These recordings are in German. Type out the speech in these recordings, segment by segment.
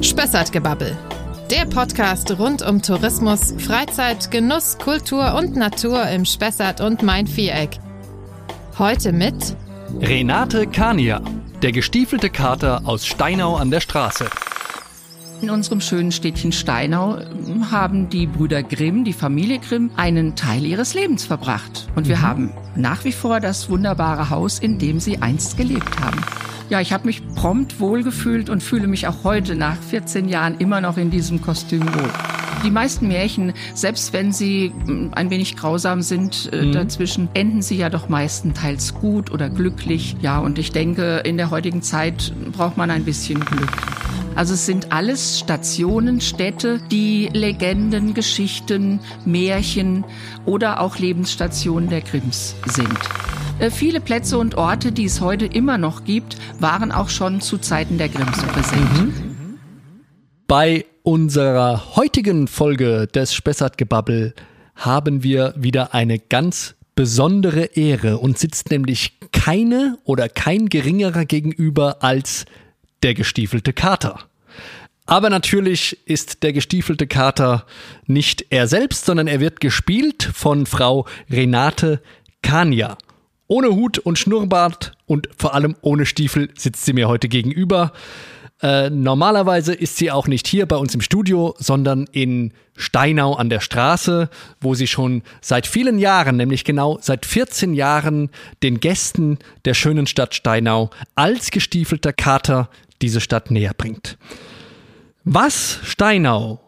Spessartgebabbel. Der Podcast rund um Tourismus, Freizeit, Genuss, Kultur und Natur im Spessart und Main-Viereck. Heute mit Renate Kania, der gestiefelte Kater aus Steinau an der Straße. In unserem schönen Städtchen Steinau haben die Brüder Grimm, die Familie Grimm, einen Teil ihres Lebens verbracht. Und wir mhm. haben nach wie vor das wunderbare Haus, in dem sie einst gelebt haben. Ja, ich habe mich prompt wohlgefühlt und fühle mich auch heute nach 14 Jahren immer noch in diesem Kostüm wohl. Die meisten Märchen, selbst wenn sie hm, ein wenig grausam sind äh, mhm. dazwischen, enden sie ja doch meistenteils gut oder glücklich. Ja, und ich denke, in der heutigen Zeit braucht man ein bisschen Glück. Also es sind alles Stationen, Städte, die Legenden, Geschichten, Märchen oder auch Lebensstationen der Grimms sind. Äh, viele Plätze und Orte, die es heute immer noch gibt, waren auch schon zu Zeiten der Grimms präsent. Mhm. Bei unserer heutigen Folge des Spessartgebabbel haben wir wieder eine ganz besondere Ehre und sitzt nämlich keine oder kein geringerer gegenüber als der gestiefelte Kater. Aber natürlich ist der gestiefelte Kater nicht er selbst, sondern er wird gespielt von Frau Renate Kania. Ohne Hut und Schnurrbart und vor allem ohne Stiefel sitzt sie mir heute gegenüber. Äh, normalerweise ist sie auch nicht hier bei uns im Studio, sondern in Steinau an der Straße, wo sie schon seit vielen Jahren, nämlich genau seit 14 Jahren, den Gästen der schönen Stadt Steinau als gestiefelter Kater diese Stadt näher bringt. Was Steinau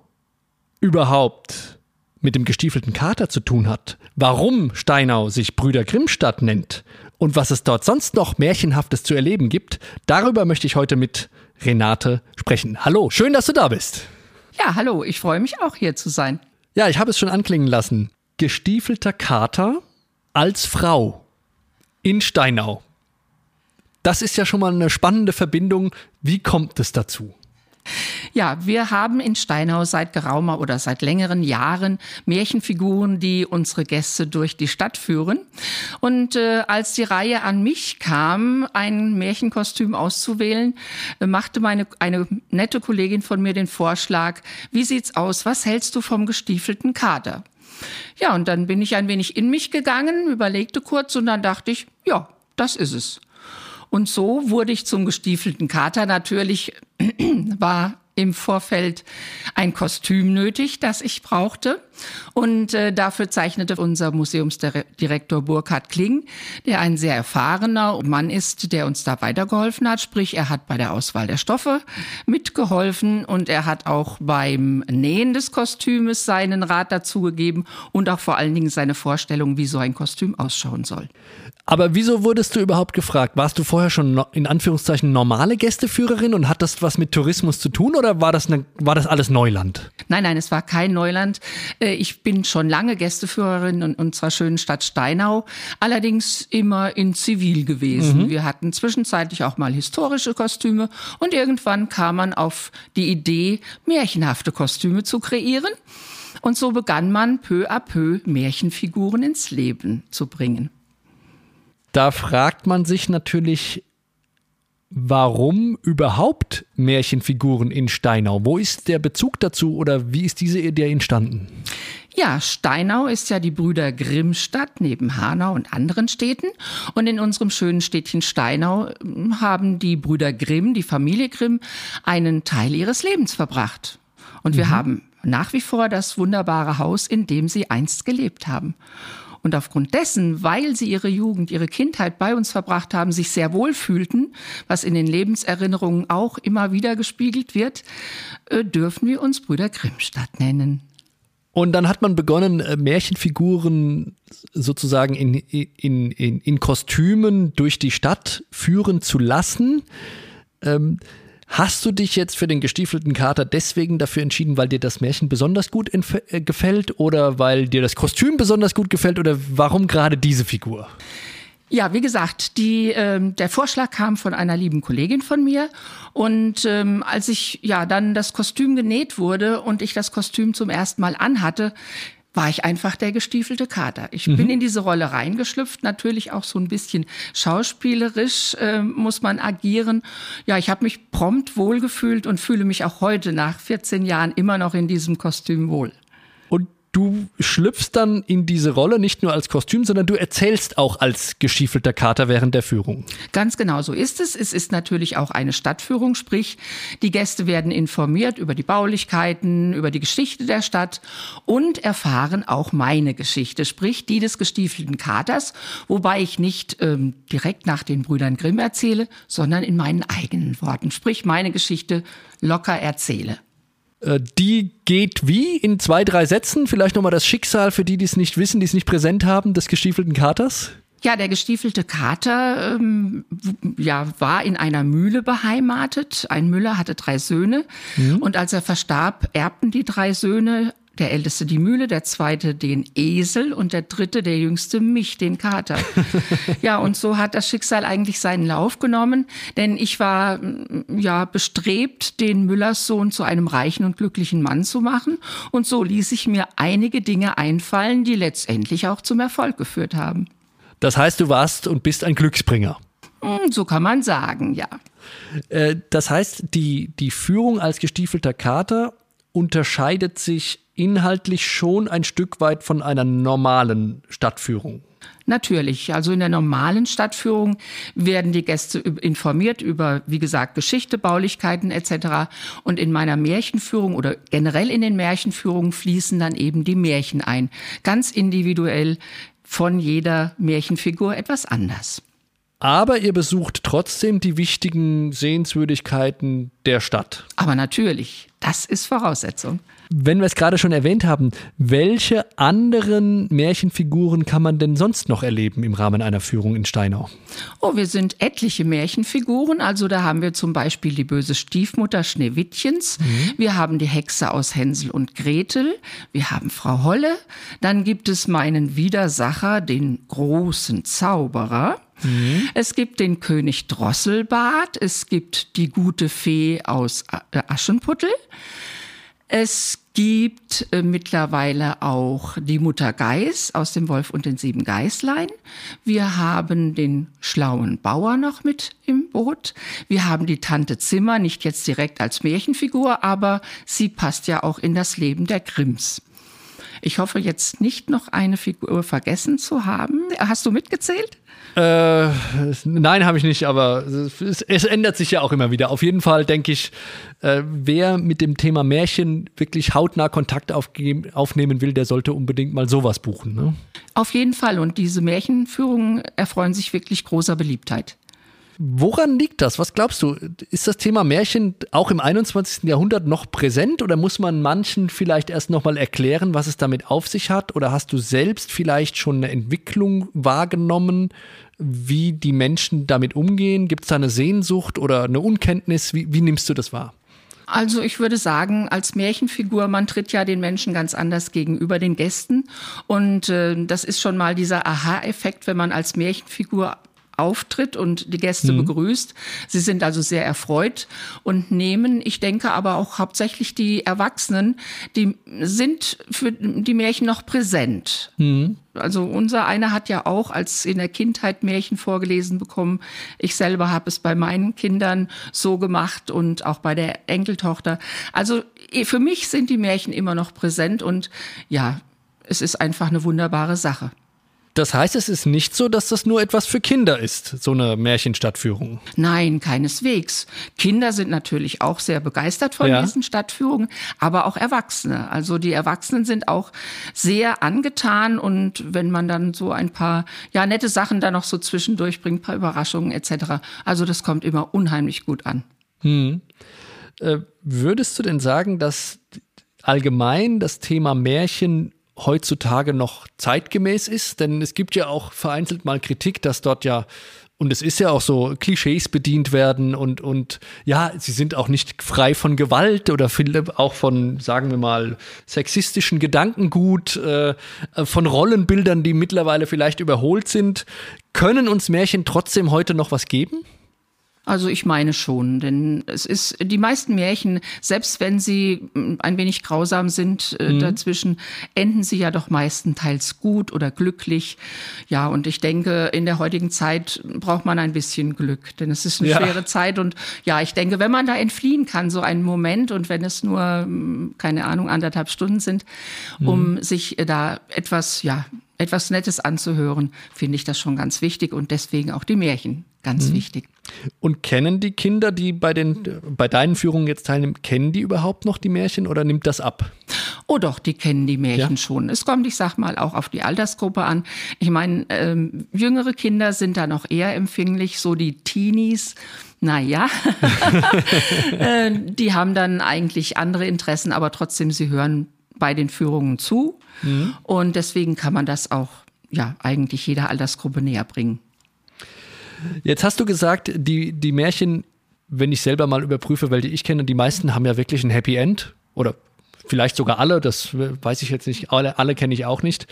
überhaupt mit dem gestiefelten Kater zu tun hat, warum Steinau sich Brüder Grimmstadt nennt und was es dort sonst noch Märchenhaftes zu erleben gibt, darüber möchte ich heute mit Renate sprechen. Hallo, schön, dass du da bist. Ja, hallo, ich freue mich auch hier zu sein. Ja, ich habe es schon anklingen lassen. Gestiefelter Kater als Frau in Steinau. Das ist ja schon mal eine spannende Verbindung. Wie kommt es dazu? Ja, wir haben in Steinau seit geraumer oder seit längeren Jahren Märchenfiguren, die unsere Gäste durch die Stadt führen. Und äh, als die Reihe an mich kam, ein Märchenkostüm auszuwählen, äh, machte meine eine nette Kollegin von mir den Vorschlag: Wie sieht's aus? Was hältst du vom gestiefelten Kader? Ja, und dann bin ich ein wenig in mich gegangen, überlegte kurz und dann dachte ich, ja, das ist es. Und so wurde ich zum gestiefelten Kater. Natürlich war im Vorfeld ein Kostüm nötig, das ich brauchte. Und äh, dafür zeichnete unser Museumsdirektor Burkhard Kling, der ein sehr erfahrener Mann ist, der uns da weitergeholfen hat. Sprich, er hat bei der Auswahl der Stoffe mitgeholfen und er hat auch beim Nähen des Kostümes seinen Rat dazu gegeben und auch vor allen Dingen seine Vorstellung, wie so ein Kostüm ausschauen soll. Aber wieso wurdest du überhaupt gefragt? Warst du vorher schon in Anführungszeichen normale Gästeführerin und hat das was mit Tourismus zu tun oder war das, eine, war das alles Neuland? Nein, nein, es war kein Neuland. Äh, ich bin schon lange Gästeführerin in unserer schönen Stadt Steinau, allerdings immer in Zivil gewesen. Mhm. Wir hatten zwischenzeitlich auch mal historische Kostüme und irgendwann kam man auf die Idee, märchenhafte Kostüme zu kreieren. Und so begann man peu à peu Märchenfiguren ins Leben zu bringen da fragt man sich natürlich, warum überhaupt Märchenfiguren in Steinau? Wo ist der Bezug dazu oder wie ist diese Idee entstanden? Ja, Steinau ist ja die Brüder Grimm-Stadt neben Hanau und anderen Städten. Und in unserem schönen Städtchen Steinau hm, haben die Brüder Grimm, die Familie Grimm, einen Teil ihres Lebens verbracht. Und wir mhm. haben nach wie vor das wunderbare Haus, in dem sie einst gelebt haben. Und aufgrund dessen, weil sie ihre Jugend, ihre Kindheit bei uns verbracht haben, sich sehr wohl fühlten, was in den Lebenserinnerungen auch immer wieder gespiegelt wird, äh, dürfen wir uns Brüder Grimmstadt nennen. Und dann hat man begonnen, äh, Märchenfiguren sozusagen in, in, in, in Kostümen durch die Stadt führen zu lassen. Ähm, Hast du dich jetzt für den gestiefelten Kater deswegen dafür entschieden, weil dir das Märchen besonders gut äh, gefällt oder weil dir das Kostüm besonders gut gefällt oder warum gerade diese Figur? Ja, wie gesagt, die, ähm, der Vorschlag kam von einer lieben Kollegin von mir. Und ähm, als ich ja dann das Kostüm genäht wurde und ich das Kostüm zum ersten Mal anhatte, war ich einfach der gestiefelte Kater. Ich mhm. bin in diese Rolle reingeschlüpft, natürlich auch so ein bisschen schauspielerisch äh, muss man agieren. Ja, ich habe mich prompt wohlgefühlt und fühle mich auch heute nach 14 Jahren immer noch in diesem Kostüm wohl. Du schlüpfst dann in diese Rolle nicht nur als Kostüm, sondern du erzählst auch als geschiefelter Kater während der Führung. Ganz genau so ist es. Es ist natürlich auch eine Stadtführung, sprich die Gäste werden informiert über die Baulichkeiten, über die Geschichte der Stadt und erfahren auch meine Geschichte, sprich die des gestiefelten Katers, wobei ich nicht ähm, direkt nach den Brüdern Grimm erzähle, sondern in meinen eigenen Worten, sprich meine Geschichte locker erzähle. Äh, die geht wie in zwei, drei Sätzen? Vielleicht nochmal das Schicksal für die, die es nicht wissen, die es nicht präsent haben, des gestiefelten Katers? Ja, der gestiefelte Kater ähm, ja, war in einer Mühle beheimatet. Ein Müller hatte drei Söhne mhm. und als er verstarb, erbten die drei Söhne der älteste die Mühle, der zweite den Esel und der dritte, der jüngste, mich, den Kater. ja, und so hat das Schicksal eigentlich seinen Lauf genommen, denn ich war mm, ja bestrebt, den Müllers Sohn zu einem reichen und glücklichen Mann zu machen. Und so ließ ich mir einige Dinge einfallen, die letztendlich auch zum Erfolg geführt haben. Das heißt, du warst und bist ein Glücksbringer. Mm, so kann man sagen, ja. Äh, das heißt, die, die Führung als gestiefelter Kater unterscheidet sich inhaltlich schon ein Stück weit von einer normalen Stadtführung. Natürlich. Also in der normalen Stadtführung werden die Gäste informiert über, wie gesagt, Geschichte, Baulichkeiten etc. Und in meiner Märchenführung oder generell in den Märchenführungen fließen dann eben die Märchen ein. Ganz individuell von jeder Märchenfigur etwas anders. Aber ihr besucht trotzdem die wichtigen Sehenswürdigkeiten der Stadt. Aber natürlich, das ist Voraussetzung. Wenn wir es gerade schon erwähnt haben, welche anderen Märchenfiguren kann man denn sonst noch erleben im Rahmen einer Führung in Steinau? Oh, wir sind etliche Märchenfiguren. Also da haben wir zum Beispiel die böse Stiefmutter Schneewittchens. Mhm. Wir haben die Hexe aus Hänsel und Gretel. Wir haben Frau Holle. Dann gibt es meinen Widersacher, den großen Zauberer. Mhm. Es gibt den König Drosselbart, es gibt die gute Fee aus Aschenputtel, es gibt äh, mittlerweile auch die Mutter Geiß aus dem Wolf und den sieben Geißlein. Wir haben den schlauen Bauer noch mit im Boot. Wir haben die Tante Zimmer, nicht jetzt direkt als Märchenfigur, aber sie passt ja auch in das Leben der Grimms. Ich hoffe jetzt nicht noch eine Figur vergessen zu haben. Hast du mitgezählt? Äh, nein, habe ich nicht, aber es, es, ändert sich ja auch immer wieder. Auf jeden Fall denke ich, äh, wer mit dem Thema Märchen wirklich hautnah Kontakt aufnehmen will, der sollte unbedingt mal sowas buchen. Ne? Auf jeden Fall. Und diese Märchenführungen erfreuen sich wirklich großer Beliebtheit. Woran liegt das? Was glaubst du? Ist das Thema Märchen auch im 21. Jahrhundert noch präsent oder muss man manchen vielleicht erst nochmal erklären, was es damit auf sich hat? Oder hast du selbst vielleicht schon eine Entwicklung wahrgenommen, wie die Menschen damit umgehen? Gibt es da eine Sehnsucht oder eine Unkenntnis? Wie, wie nimmst du das wahr? Also ich würde sagen, als Märchenfigur, man tritt ja den Menschen ganz anders gegenüber den Gästen. Und äh, das ist schon mal dieser Aha-Effekt, wenn man als Märchenfigur auftritt und die Gäste mhm. begrüßt. Sie sind also sehr erfreut und nehmen, ich denke aber auch hauptsächlich die Erwachsenen, die sind für die Märchen noch präsent. Mhm. Also unser einer hat ja auch als in der Kindheit Märchen vorgelesen bekommen. Ich selber habe es bei meinen Kindern so gemacht und auch bei der Enkeltochter. Also für mich sind die Märchen immer noch präsent und ja, es ist einfach eine wunderbare Sache. Das heißt, es ist nicht so, dass das nur etwas für Kinder ist, so eine Märchenstadtführung. Nein, keineswegs. Kinder sind natürlich auch sehr begeistert von ja. diesen Stadtführungen, aber auch Erwachsene. Also die Erwachsenen sind auch sehr angetan und wenn man dann so ein paar ja nette Sachen da noch so zwischendurch bringt, paar Überraschungen etc. Also das kommt immer unheimlich gut an. Hm. Äh, würdest du denn sagen, dass allgemein das Thema Märchen heutzutage noch zeitgemäß ist, denn es gibt ja auch vereinzelt mal Kritik, dass dort ja und es ist ja auch so, Klischees bedient werden und, und ja, sie sind auch nicht frei von Gewalt oder auch von, sagen wir mal, sexistischen Gedankengut, äh, von Rollenbildern, die mittlerweile vielleicht überholt sind. Können uns Märchen trotzdem heute noch was geben? Also ich meine schon, denn es ist die meisten Märchen, selbst wenn sie mm, ein wenig grausam sind äh, mhm. dazwischen, enden sie ja doch meistenteils gut oder glücklich. Ja, und ich denke, in der heutigen Zeit braucht man ein bisschen Glück, denn es ist eine ja. schwere Zeit und ja, ich denke, wenn man da entfliehen kann, so einen Moment und wenn es nur mm, keine Ahnung anderthalb Stunden sind, um mhm. sich da etwas ja etwas Nettes anzuhören, finde ich das schon ganz wichtig und deswegen auch die Märchen ganz mhm. wichtig. Und kennen die Kinder, die bei, den, bei deinen Führungen jetzt teilnehmen, kennen die überhaupt noch die Märchen oder nimmt das ab? Oh doch, die kennen die Märchen ja. schon. Es kommt, ich sag mal, auch auf die Altersgruppe an. Ich meine, ähm, jüngere Kinder sind da noch eher empfänglich, so die Teenies. Naja, äh, die haben dann eigentlich andere Interessen, aber trotzdem, sie hören bei den Führungen zu. Mhm. Und deswegen kann man das auch ja eigentlich jeder Altersgruppe näher bringen. Jetzt hast du gesagt, die, die Märchen, wenn ich selber mal überprüfe, welche ich kenne, die meisten haben ja wirklich ein Happy End oder vielleicht sogar alle, das weiß ich jetzt nicht, alle, alle kenne ich auch nicht.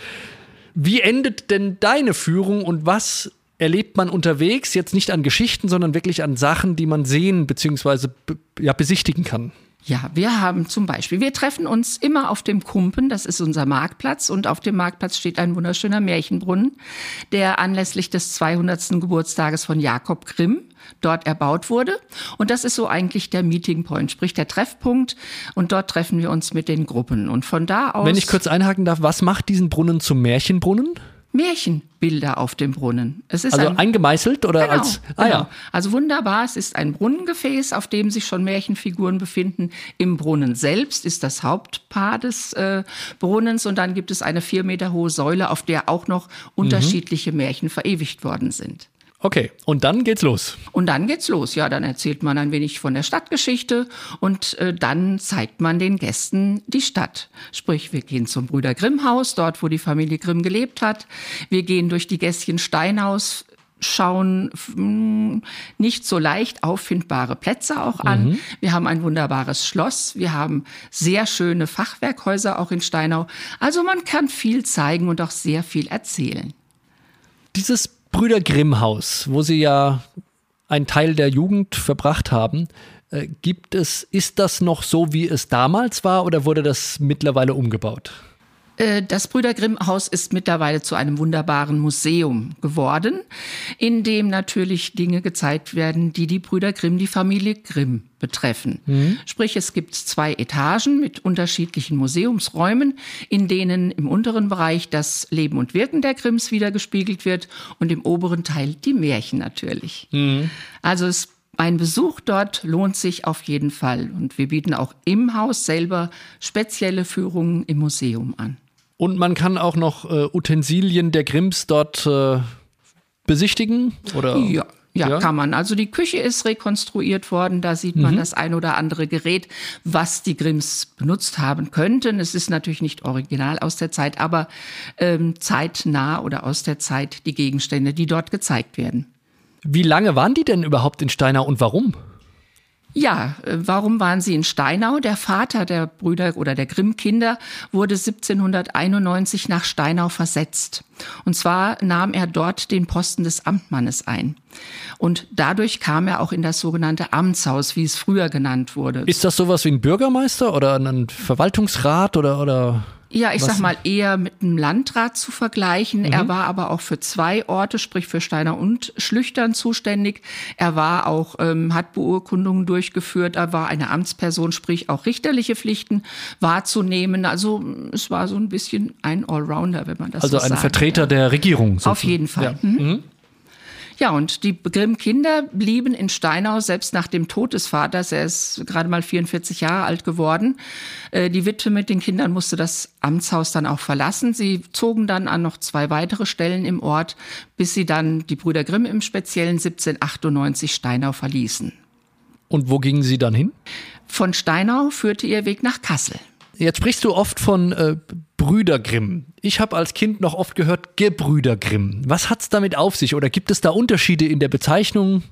Wie endet denn deine Führung und was erlebt man unterwegs, jetzt nicht an Geschichten, sondern wirklich an Sachen, die man sehen bzw. Ja, besichtigen kann? Ja, wir haben zum Beispiel, wir treffen uns immer auf dem Kumpen, das ist unser Marktplatz und auf dem Marktplatz steht ein wunderschöner Märchenbrunnen, der anlässlich des 200. Geburtstages von Jakob Grimm dort erbaut wurde. Und das ist so eigentlich der Meeting Point, sprich der Treffpunkt. Und dort treffen wir uns mit den Gruppen. Und von da aus. Wenn ich kurz einhaken darf, was macht diesen Brunnen zum Märchenbrunnen? Märchenbilder auf dem Brunnen. Es ist also ein, eingemeißelt oder genau, als ah, genau. ja. Also wunderbar, es ist ein Brunnengefäß, auf dem sich schon Märchenfiguren befinden. Im Brunnen selbst ist das Hauptpaar des äh, Brunnens und dann gibt es eine vier Meter hohe Säule, auf der auch noch unterschiedliche mhm. Märchen verewigt worden sind. Okay, und dann geht's los. Und dann geht's los. Ja, dann erzählt man ein wenig von der Stadtgeschichte und äh, dann zeigt man den Gästen die Stadt. Sprich, wir gehen zum Brüder Grimm Haus, dort wo die Familie Grimm gelebt hat. Wir gehen durch die Gässchen Steinhaus, schauen hm, nicht so leicht auffindbare Plätze auch an. Mhm. Wir haben ein wunderbares Schloss, wir haben sehr schöne Fachwerkhäuser auch in Steinau. Also man kann viel zeigen und auch sehr viel erzählen. Dieses Brüder Grimm Haus, wo Sie ja einen Teil der Jugend verbracht haben, äh, gibt es, ist das noch so, wie es damals war oder wurde das mittlerweile umgebaut? Äh, das Brüder Grimm Haus ist mittlerweile zu einem wunderbaren Museum geworden, in dem natürlich Dinge gezeigt werden, die die Brüder Grimm, die Familie Grimm betreffen. Mhm. Sprich, es gibt zwei Etagen mit unterschiedlichen Museumsräumen, in denen im unteren Bereich das Leben und Wirken der Grimms wiedergespiegelt wird und im oberen Teil die Märchen natürlich. Mhm. Also es ein Besuch dort lohnt sich auf jeden Fall. Und wir bieten auch im Haus selber spezielle Führungen im Museum an. Und man kann auch noch äh, Utensilien der Grimms dort äh, besichtigen? Oder? Ja. Ja, ja, kann man. Also die Küche ist rekonstruiert worden. Da sieht man mhm. das ein oder andere Gerät, was die Grimms benutzt haben könnten. Es ist natürlich nicht original aus der Zeit, aber ähm, zeitnah oder aus der Zeit die Gegenstände, die dort gezeigt werden. Wie lange waren die denn überhaupt in Steinau und warum? Ja, äh, warum waren sie in Steinau? Der Vater der Brüder oder der Grimm-Kinder wurde 1791 nach Steinau versetzt. Und zwar nahm er dort den Posten des Amtmannes ein. Und dadurch kam er auch in das sogenannte Amtshaus, wie es früher genannt wurde. Ist das sowas wie ein Bürgermeister oder ein Verwaltungsrat oder, oder? Ja, ich Was? sag mal eher mit einem Landrat zu vergleichen. Mhm. Er war aber auch für zwei Orte, sprich für Steiner und Schlüchtern zuständig. Er war auch, ähm, hat Beurkundungen durchgeführt. Er war eine Amtsperson, sprich auch richterliche Pflichten wahrzunehmen. Also es war so ein bisschen ein Allrounder, wenn man das also so sagt. Also ein Vertreter ja. der Regierung. Sozusagen. Auf jeden Fall. Ja. Mhm. Mhm. Ja, und die Grimm-Kinder blieben in Steinau selbst nach dem Tod des Vaters. Er ist gerade mal 44 Jahre alt geworden. Äh, die Witwe mit den Kindern musste das Amtshaus dann auch verlassen. Sie zogen dann an noch zwei weitere Stellen im Ort, bis sie dann die Brüder Grimm im Speziellen 1798 Steinau verließen. Und wo gingen Sie dann hin? Von Steinau führte ihr Weg nach Kassel. Jetzt sprichst du oft von äh, Brüder Grimm. Ich habe als Kind noch oft gehört Gebrüder Grimm. Was hat's damit auf sich oder gibt es da Unterschiede in der Bezeichnung?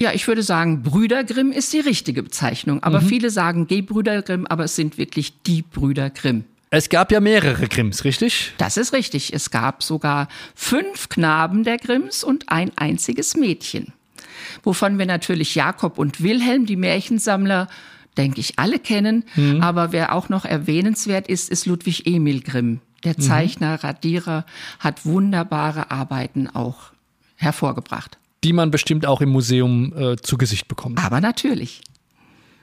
Ja, ich würde sagen, Brüder Grimm ist die richtige Bezeichnung. Aber mhm. viele sagen Gebrüder Grimm, aber es sind wirklich die Brüder Grimm. Es gab ja mehrere Grimms, richtig? Das ist richtig. Es gab sogar fünf Knaben der Grimms und ein einziges Mädchen. wovon wir natürlich Jakob und Wilhelm, die Märchensammler, denke ich, alle kennen. Mhm. Aber wer auch noch erwähnenswert ist, ist Ludwig Emil Grimm. Der mhm. Zeichner, Radierer, hat wunderbare Arbeiten auch hervorgebracht. Die man bestimmt auch im Museum äh, zu Gesicht bekommt. Aber natürlich.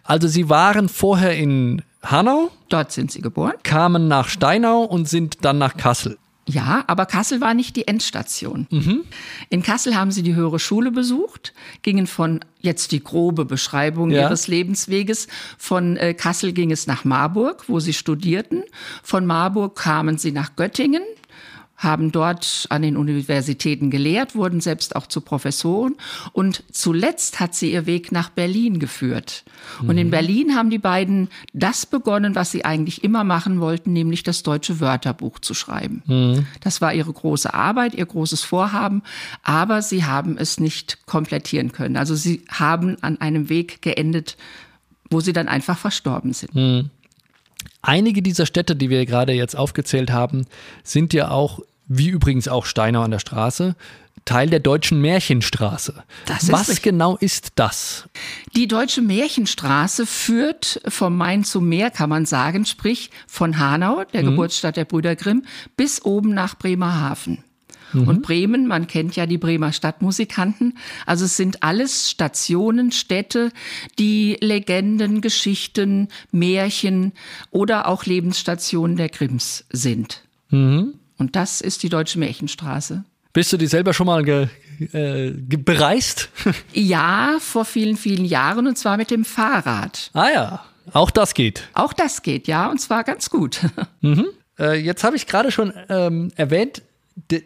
Also Sie waren vorher in Hanau. Dort sind Sie geboren. Kamen nach Steinau und sind dann nach Kassel. Ja, aber Kassel war nicht die Endstation. Mhm. In Kassel haben sie die höhere Schule besucht, gingen von jetzt die grobe Beschreibung ja. ihres Lebensweges. Von äh, Kassel ging es nach Marburg, wo sie studierten. Von Marburg kamen sie nach Göttingen, haben dort an den Universitäten gelehrt, wurden selbst auch zu Professoren und zuletzt hat sie ihr Weg nach Berlin geführt. Mhm. Und in mhm. Berlin haben die beiden das begonnen, was sie eigentlich immer machen wollten, nämlich das deutsche Wörterbuch zu schreiben. Mhm. Das war ihre große Arbeit, ihr großes Vorhaben, aber sie haben es nicht komplettieren können. Also sie haben an einem Weg geendet, wo sie dann einfach verstorben sind. Mhm. Einige dieser Städte, die wir gerade jetzt aufgezählt haben, sind ja auch, wie übrigens auch Steinau an der Straße, Teil der deutschen Märchenstraße. Was richtig. genau ist das? Die deutsche Märchenstraße führt vom Main zum Meer, kann man sagen, sprich von Hanau, der mhm. Geburtsstadt der Brüder Grimm, bis oben nach Bremerhaven. Mhm. Und Bremen, man kennt ja die Bremer Stadtmusikanten. Also es sind alles Stationen, Städte, die Legenden, Geschichten, Märchen oder auch Lebensstationen der Grimms sind. Mhm. Und das ist die Deutsche Märchenstraße. Bist du die selber schon mal ge, äh, bereist? ja, vor vielen, vielen Jahren und zwar mit dem Fahrrad. Ah ja, auch das geht. Auch das geht, ja, und zwar ganz gut. Mhm. Äh, jetzt habe ich gerade schon ähm, erwähnt,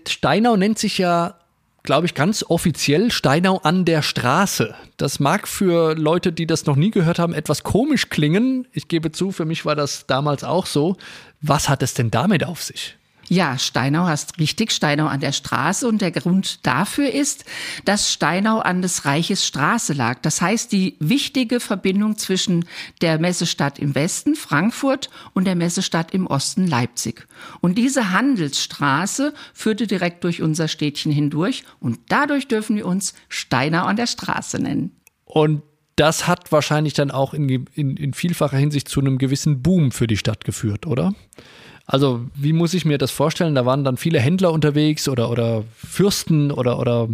Steinau nennt sich ja, glaube ich, ganz offiziell Steinau an der Straße. Das mag für Leute, die das noch nie gehört haben, etwas komisch klingen. Ich gebe zu, für mich war das damals auch so. Was hat es denn damit auf sich? Ja, Steinau hast richtig, Steinau an der Straße. Und der Grund dafür ist, dass Steinau an des Reiches Straße lag. Das heißt, die wichtige Verbindung zwischen der Messestadt im Westen, Frankfurt, und der Messestadt im Osten, Leipzig. Und diese Handelsstraße führte direkt durch unser Städtchen hindurch. Und dadurch dürfen wir uns Steinau an der Straße nennen. Und das hat wahrscheinlich dann auch in, in, in vielfacher Hinsicht zu einem gewissen Boom für die Stadt geführt, oder? Also, wie muss ich mir das vorstellen? Da waren dann viele Händler unterwegs oder, oder Fürsten oder, oder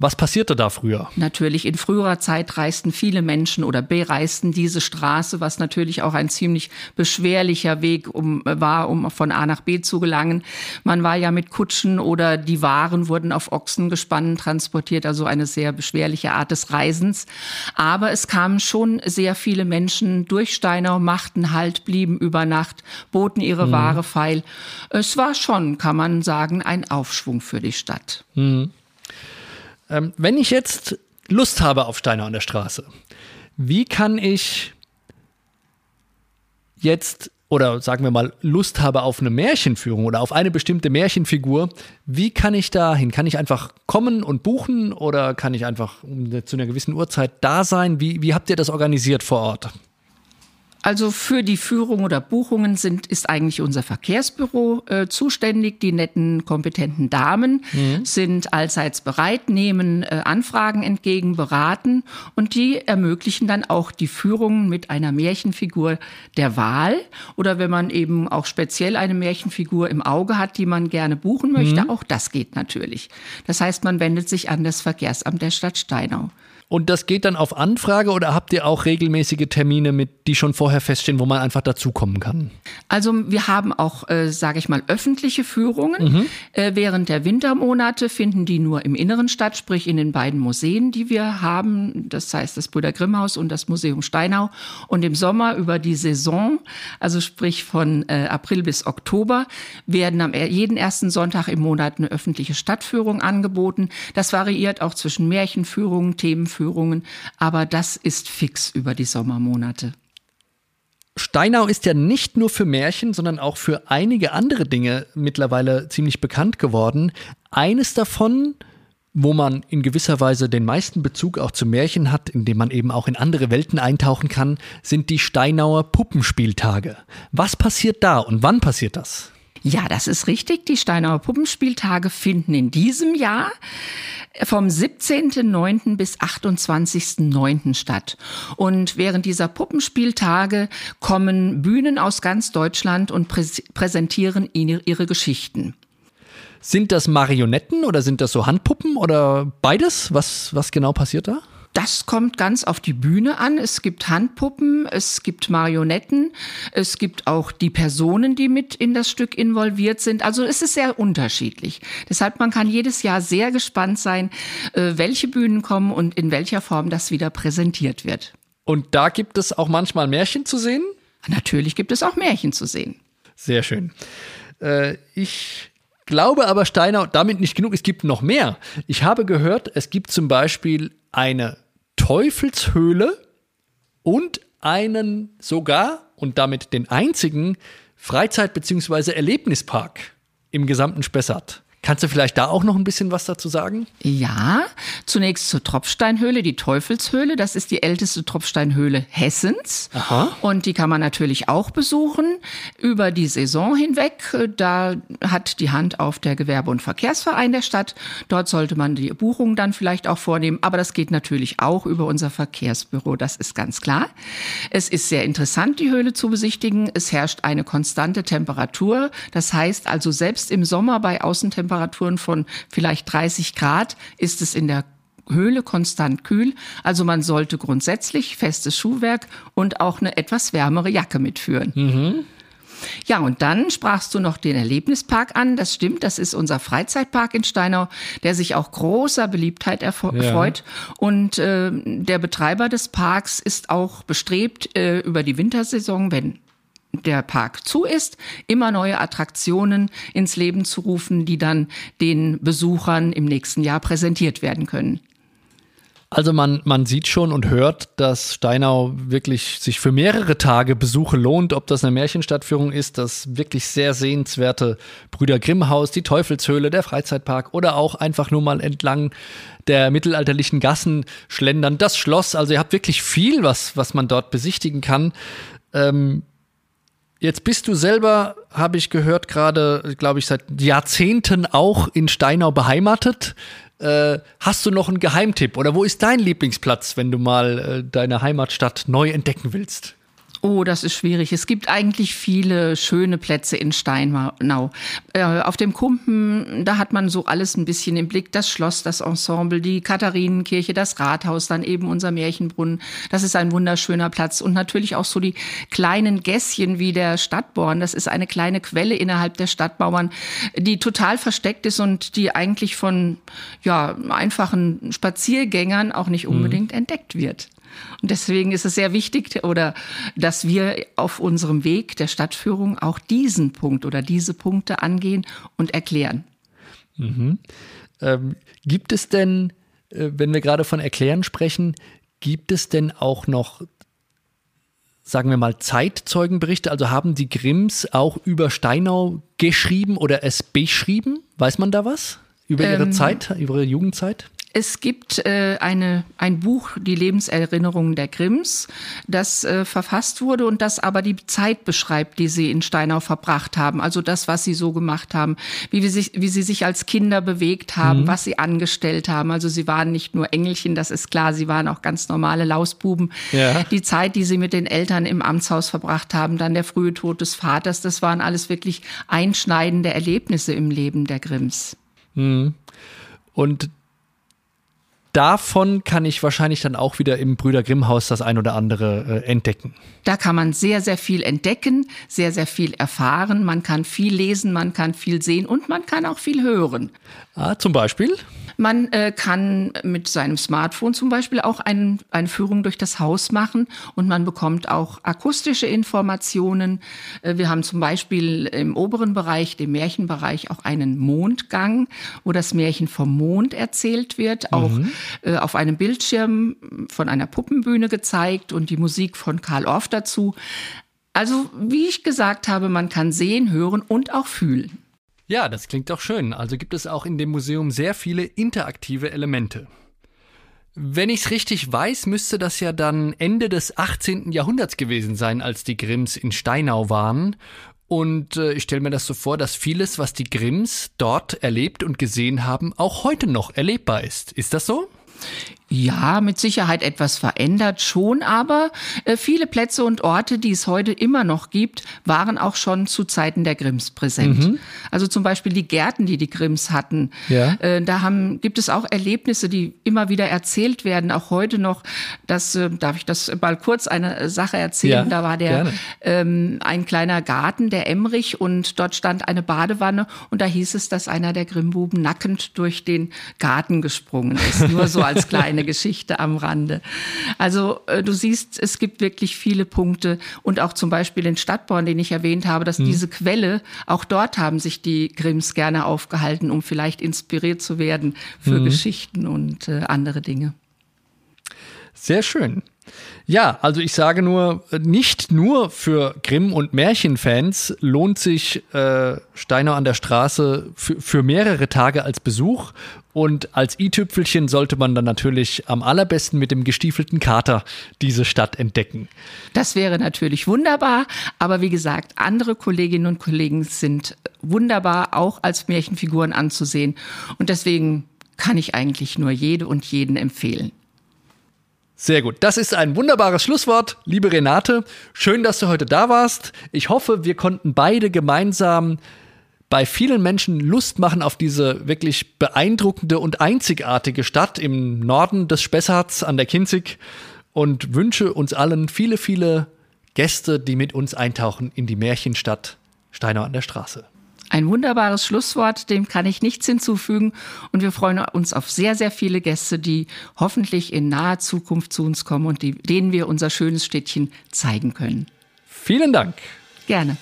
was passierte da früher? Natürlich, in früherer Zeit reisten viele Menschen oder bereisten diese Straße, was natürlich auch ein ziemlich beschwerlicher Weg um, war, um von A nach B zu gelangen. Man war ja mit Kutschen oder die Waren wurden auf Ochsengespannen transportiert, also eine sehr beschwerliche Art des Reisens. Aber es kamen schon sehr viele Menschen durch Steinau, machten Halt, blieben über Nacht, boten ihre mhm. Ware feil. Es war schon, kann man sagen, ein Aufschwung für die Stadt. Mhm. Ähm, wenn ich jetzt Lust habe auf Steine an der Straße, wie kann ich jetzt oder sagen wir mal Lust habe auf eine Märchenführung oder auf eine bestimmte Märchenfigur, wie kann ich da hin? Kann ich einfach kommen und buchen oder kann ich einfach zu einer gewissen Uhrzeit da sein? Wie, wie habt ihr das organisiert vor Ort? Also für die Führung oder Buchungen sind, ist eigentlich unser Verkehrsbüro äh, zuständig. Die netten, kompetenten Damen mhm. sind allseits bereit, nehmen äh, Anfragen entgegen, beraten und die ermöglichen dann auch die Führung mit einer Märchenfigur der Wahl. Oder wenn man eben auch speziell eine Märchenfigur im Auge hat, die man gerne buchen möchte, mhm. auch das geht natürlich. Das heißt, man wendet sich an das Verkehrsamt der Stadt Steinau. Und das geht dann auf Anfrage oder habt ihr auch regelmäßige Termine, mit, die schon vorher feststehen, wo man einfach dazukommen kann? Also wir haben auch, äh, sage ich mal, öffentliche Führungen. Mhm. Äh, während der Wintermonate finden die nur im Inneren statt, sprich in den beiden Museen, die wir haben. Das heißt das Brüder Grimmhaus und das Museum Steinau. Und im Sommer über die Saison, also sprich von äh, April bis Oktober, werden am jeden ersten Sonntag im Monat eine öffentliche Stadtführung angeboten. Das variiert auch zwischen Märchenführungen, Themenführungen Führungen, aber das ist fix über die Sommermonate. Steinau ist ja nicht nur für Märchen, sondern auch für einige andere Dinge mittlerweile ziemlich bekannt geworden. Eines davon, wo man in gewisser Weise den meisten Bezug auch zu Märchen hat, indem man eben auch in andere Welten eintauchen kann, sind die Steinauer Puppenspieltage. Was passiert da und wann passiert das? Ja, das ist richtig. Die Steinauer Puppenspieltage finden in diesem Jahr vom 17.09. bis 28.09. statt. Und während dieser Puppenspieltage kommen Bühnen aus ganz Deutschland und präsentieren ihre Geschichten. Sind das Marionetten oder sind das so Handpuppen oder beides? Was, was genau passiert da? Das kommt ganz auf die Bühne an. Es gibt Handpuppen, es gibt Marionetten, es gibt auch die Personen, die mit in das Stück involviert sind. Also es ist sehr unterschiedlich. Deshalb man kann jedes Jahr sehr gespannt sein, äh, welche Bühnen kommen und in welcher Form das wieder präsentiert wird. Und da gibt es auch manchmal Märchen zu sehen? Natürlich gibt es auch Märchen zu sehen. Sehr schön. Äh, ich glaube aber, Steiner, damit nicht genug, es gibt noch mehr. Ich habe gehört, es gibt zum Beispiel eine Teufelshöhle und einen sogar und damit den einzigen Freizeit- bzw. Erlebnispark im gesamten Spessart. Kannst du vielleicht da auch noch ein bisschen was dazu sagen? Ja, zunächst zur Tropfsteinhöhle, die Teufelshöhle. Das ist die älteste Tropfsteinhöhle Hessens. Aha. Und die kann man natürlich auch besuchen über die Saison hinweg. Da hat die Hand auf der Gewerbe- und Verkehrsverein der Stadt. Dort sollte man die Buchung dann vielleicht auch vornehmen. Aber das geht natürlich auch über unser Verkehrsbüro. Das ist ganz klar. Es ist sehr interessant, die Höhle zu besichtigen. Es herrscht eine konstante Temperatur. Das heißt also selbst im Sommer bei Außentemperaturen Temperaturen von vielleicht 30 Grad ist es in der Höhle konstant kühl. Also man sollte grundsätzlich festes Schuhwerk und auch eine etwas wärmere Jacke mitführen. Mhm. Ja, und dann sprachst du noch den Erlebnispark an. Das stimmt, das ist unser Freizeitpark in Steinau, der sich auch großer Beliebtheit erfreut. Ja. Und äh, der Betreiber des Parks ist auch bestrebt, äh, über die Wintersaison, wenn der Park zu ist, immer neue Attraktionen ins Leben zu rufen, die dann den Besuchern im nächsten Jahr präsentiert werden können. Also man, man sieht schon und hört, dass Steinau wirklich sich für mehrere Tage Besuche lohnt, ob das eine Märchenstadtführung ist, das wirklich sehr sehenswerte Brüder Grimm Haus, die Teufelshöhle, der Freizeitpark oder auch einfach nur mal entlang der mittelalterlichen Gassen schlendern, das Schloss. Also ihr habt wirklich viel, was, was man dort besichtigen kann. Ähm, Jetzt bist du selber, habe ich gehört, gerade, glaube ich, seit Jahrzehnten auch in Steinau beheimatet. Äh, hast du noch einen Geheimtipp oder wo ist dein Lieblingsplatz, wenn du mal äh, deine Heimatstadt neu entdecken willst? Oh, das ist schwierig. Es gibt eigentlich viele schöne Plätze in Steinau. Äh, auf dem Kumpen, da hat man so alles ein bisschen im Blick. Das Schloss, das Ensemble, die Katharinenkirche, das Rathaus, dann eben unser Märchenbrunnen. Das ist ein wunderschöner Platz. Und natürlich auch so die kleinen Gässchen wie der Stadtborn. Das ist eine kleine Quelle innerhalb der Stadtmauern, die total versteckt ist und die eigentlich von, ja, einfachen Spaziergängern auch nicht mhm. unbedingt mhm. entdeckt wird. Und deswegen ist es sehr wichtig, oder dass wir auf unserem Weg der Stadtführung auch diesen Punkt oder diese Punkte angehen und erklären. Mhm. Ähm, gibt es denn, äh, wenn wir gerade von Erklären sprechen, gibt es denn auch noch sagen wir mal, Zeitzeugenberichte? Also haben die Grimms auch über Steinau geschrieben oder es beschrieben? Weiß man da was? Über ihre ähm, Zeit, über ihre Jugendzeit? Es gibt äh, eine, ein Buch, die Lebenserinnerungen der Grimms, das äh, verfasst wurde und das aber die Zeit beschreibt, die sie in Steinau verbracht haben. Also das, was sie so gemacht haben, wie, wir sich, wie sie sich als Kinder bewegt haben, mhm. was sie angestellt haben. Also sie waren nicht nur Engelchen, das ist klar, sie waren auch ganz normale Lausbuben. Ja. Die Zeit, die sie mit den Eltern im Amtshaus verbracht haben, dann der frühe Tod des Vaters, das waren alles wirklich einschneidende Erlebnisse im Leben der Grimms. Mhm. Und davon kann ich wahrscheinlich dann auch wieder im Brüder Grimm Haus das ein oder andere äh, entdecken. Da kann man sehr, sehr viel entdecken, sehr, sehr viel erfahren. Man kann viel lesen, man kann viel sehen und man kann auch viel hören. Ah, zum Beispiel? Man äh, kann mit seinem Smartphone zum Beispiel auch ein, eine Führung durch das Haus machen und man bekommt auch akustische Informationen. Äh, wir haben zum Beispiel im oberen Bereich, dem Märchenbereich, auch einen Mondgang, wo das Märchen vom Mond erzählt wird, auch mhm. äh, auf einem Bildschirm von einer Puppenbühne gezeigt und die Musik von Karl Orff dazu. Also, wie ich gesagt habe, man kann sehen, hören und auch fühlen. Ja, das klingt doch schön. Also gibt es auch in dem Museum sehr viele interaktive Elemente. Wenn ich es richtig weiß, müsste das ja dann Ende des 18. Jahrhunderts gewesen sein, als die Grimms in Steinau waren. Und äh, ich stelle mir das so vor, dass vieles, was die Grimms dort erlebt und gesehen haben, auch heute noch erlebbar ist. Ist das so? Ja, mit Sicherheit etwas verändert schon, aber äh, viele Plätze und Orte, die es heute immer noch gibt, waren auch schon zu Zeiten der Grimms präsent. Mhm. Also zum Beispiel die Gärten, die die Grimms hatten. Ja. Äh, da haben, gibt es auch Erlebnisse, die immer wieder erzählt werden, auch heute noch. Das äh, darf ich das mal kurz eine Sache erzählen. Ja, da war der ähm, ein kleiner Garten, der Emmerich, und dort stand eine Badewanne und da hieß es, dass einer der Grimmbuben nackend durch den Garten gesprungen ist. Nur so als kleine eine Geschichte am Rande. Also äh, du siehst, es gibt wirklich viele Punkte und auch zum Beispiel den Stadtborn, den ich erwähnt habe, dass mhm. diese Quelle, auch dort haben sich die Grimms gerne aufgehalten, um vielleicht inspiriert zu werden für mhm. Geschichten und äh, andere Dinge. Sehr schön. Ja, also ich sage nur, nicht nur für Grimm- und Märchenfans lohnt sich äh, Steiner an der Straße für, für mehrere Tage als Besuch. Und als i-Tüpfelchen sollte man dann natürlich am allerbesten mit dem gestiefelten Kater diese Stadt entdecken. Das wäre natürlich wunderbar, aber wie gesagt, andere Kolleginnen und Kollegen sind wunderbar auch als Märchenfiguren anzusehen. Und deswegen kann ich eigentlich nur jede und jeden empfehlen. Sehr gut. Das ist ein wunderbares Schlusswort, liebe Renate. Schön, dass du heute da warst. Ich hoffe, wir konnten beide gemeinsam bei vielen Menschen Lust machen auf diese wirklich beeindruckende und einzigartige Stadt im Norden des Spessarts an der Kinzig und wünsche uns allen viele, viele Gäste, die mit uns eintauchen in die Märchenstadt Steinau an der Straße. Ein wunderbares Schlusswort, dem kann ich nichts hinzufügen. Und wir freuen uns auf sehr, sehr viele Gäste, die hoffentlich in naher Zukunft zu uns kommen und die, denen wir unser schönes Städtchen zeigen können. Vielen Dank. Gerne.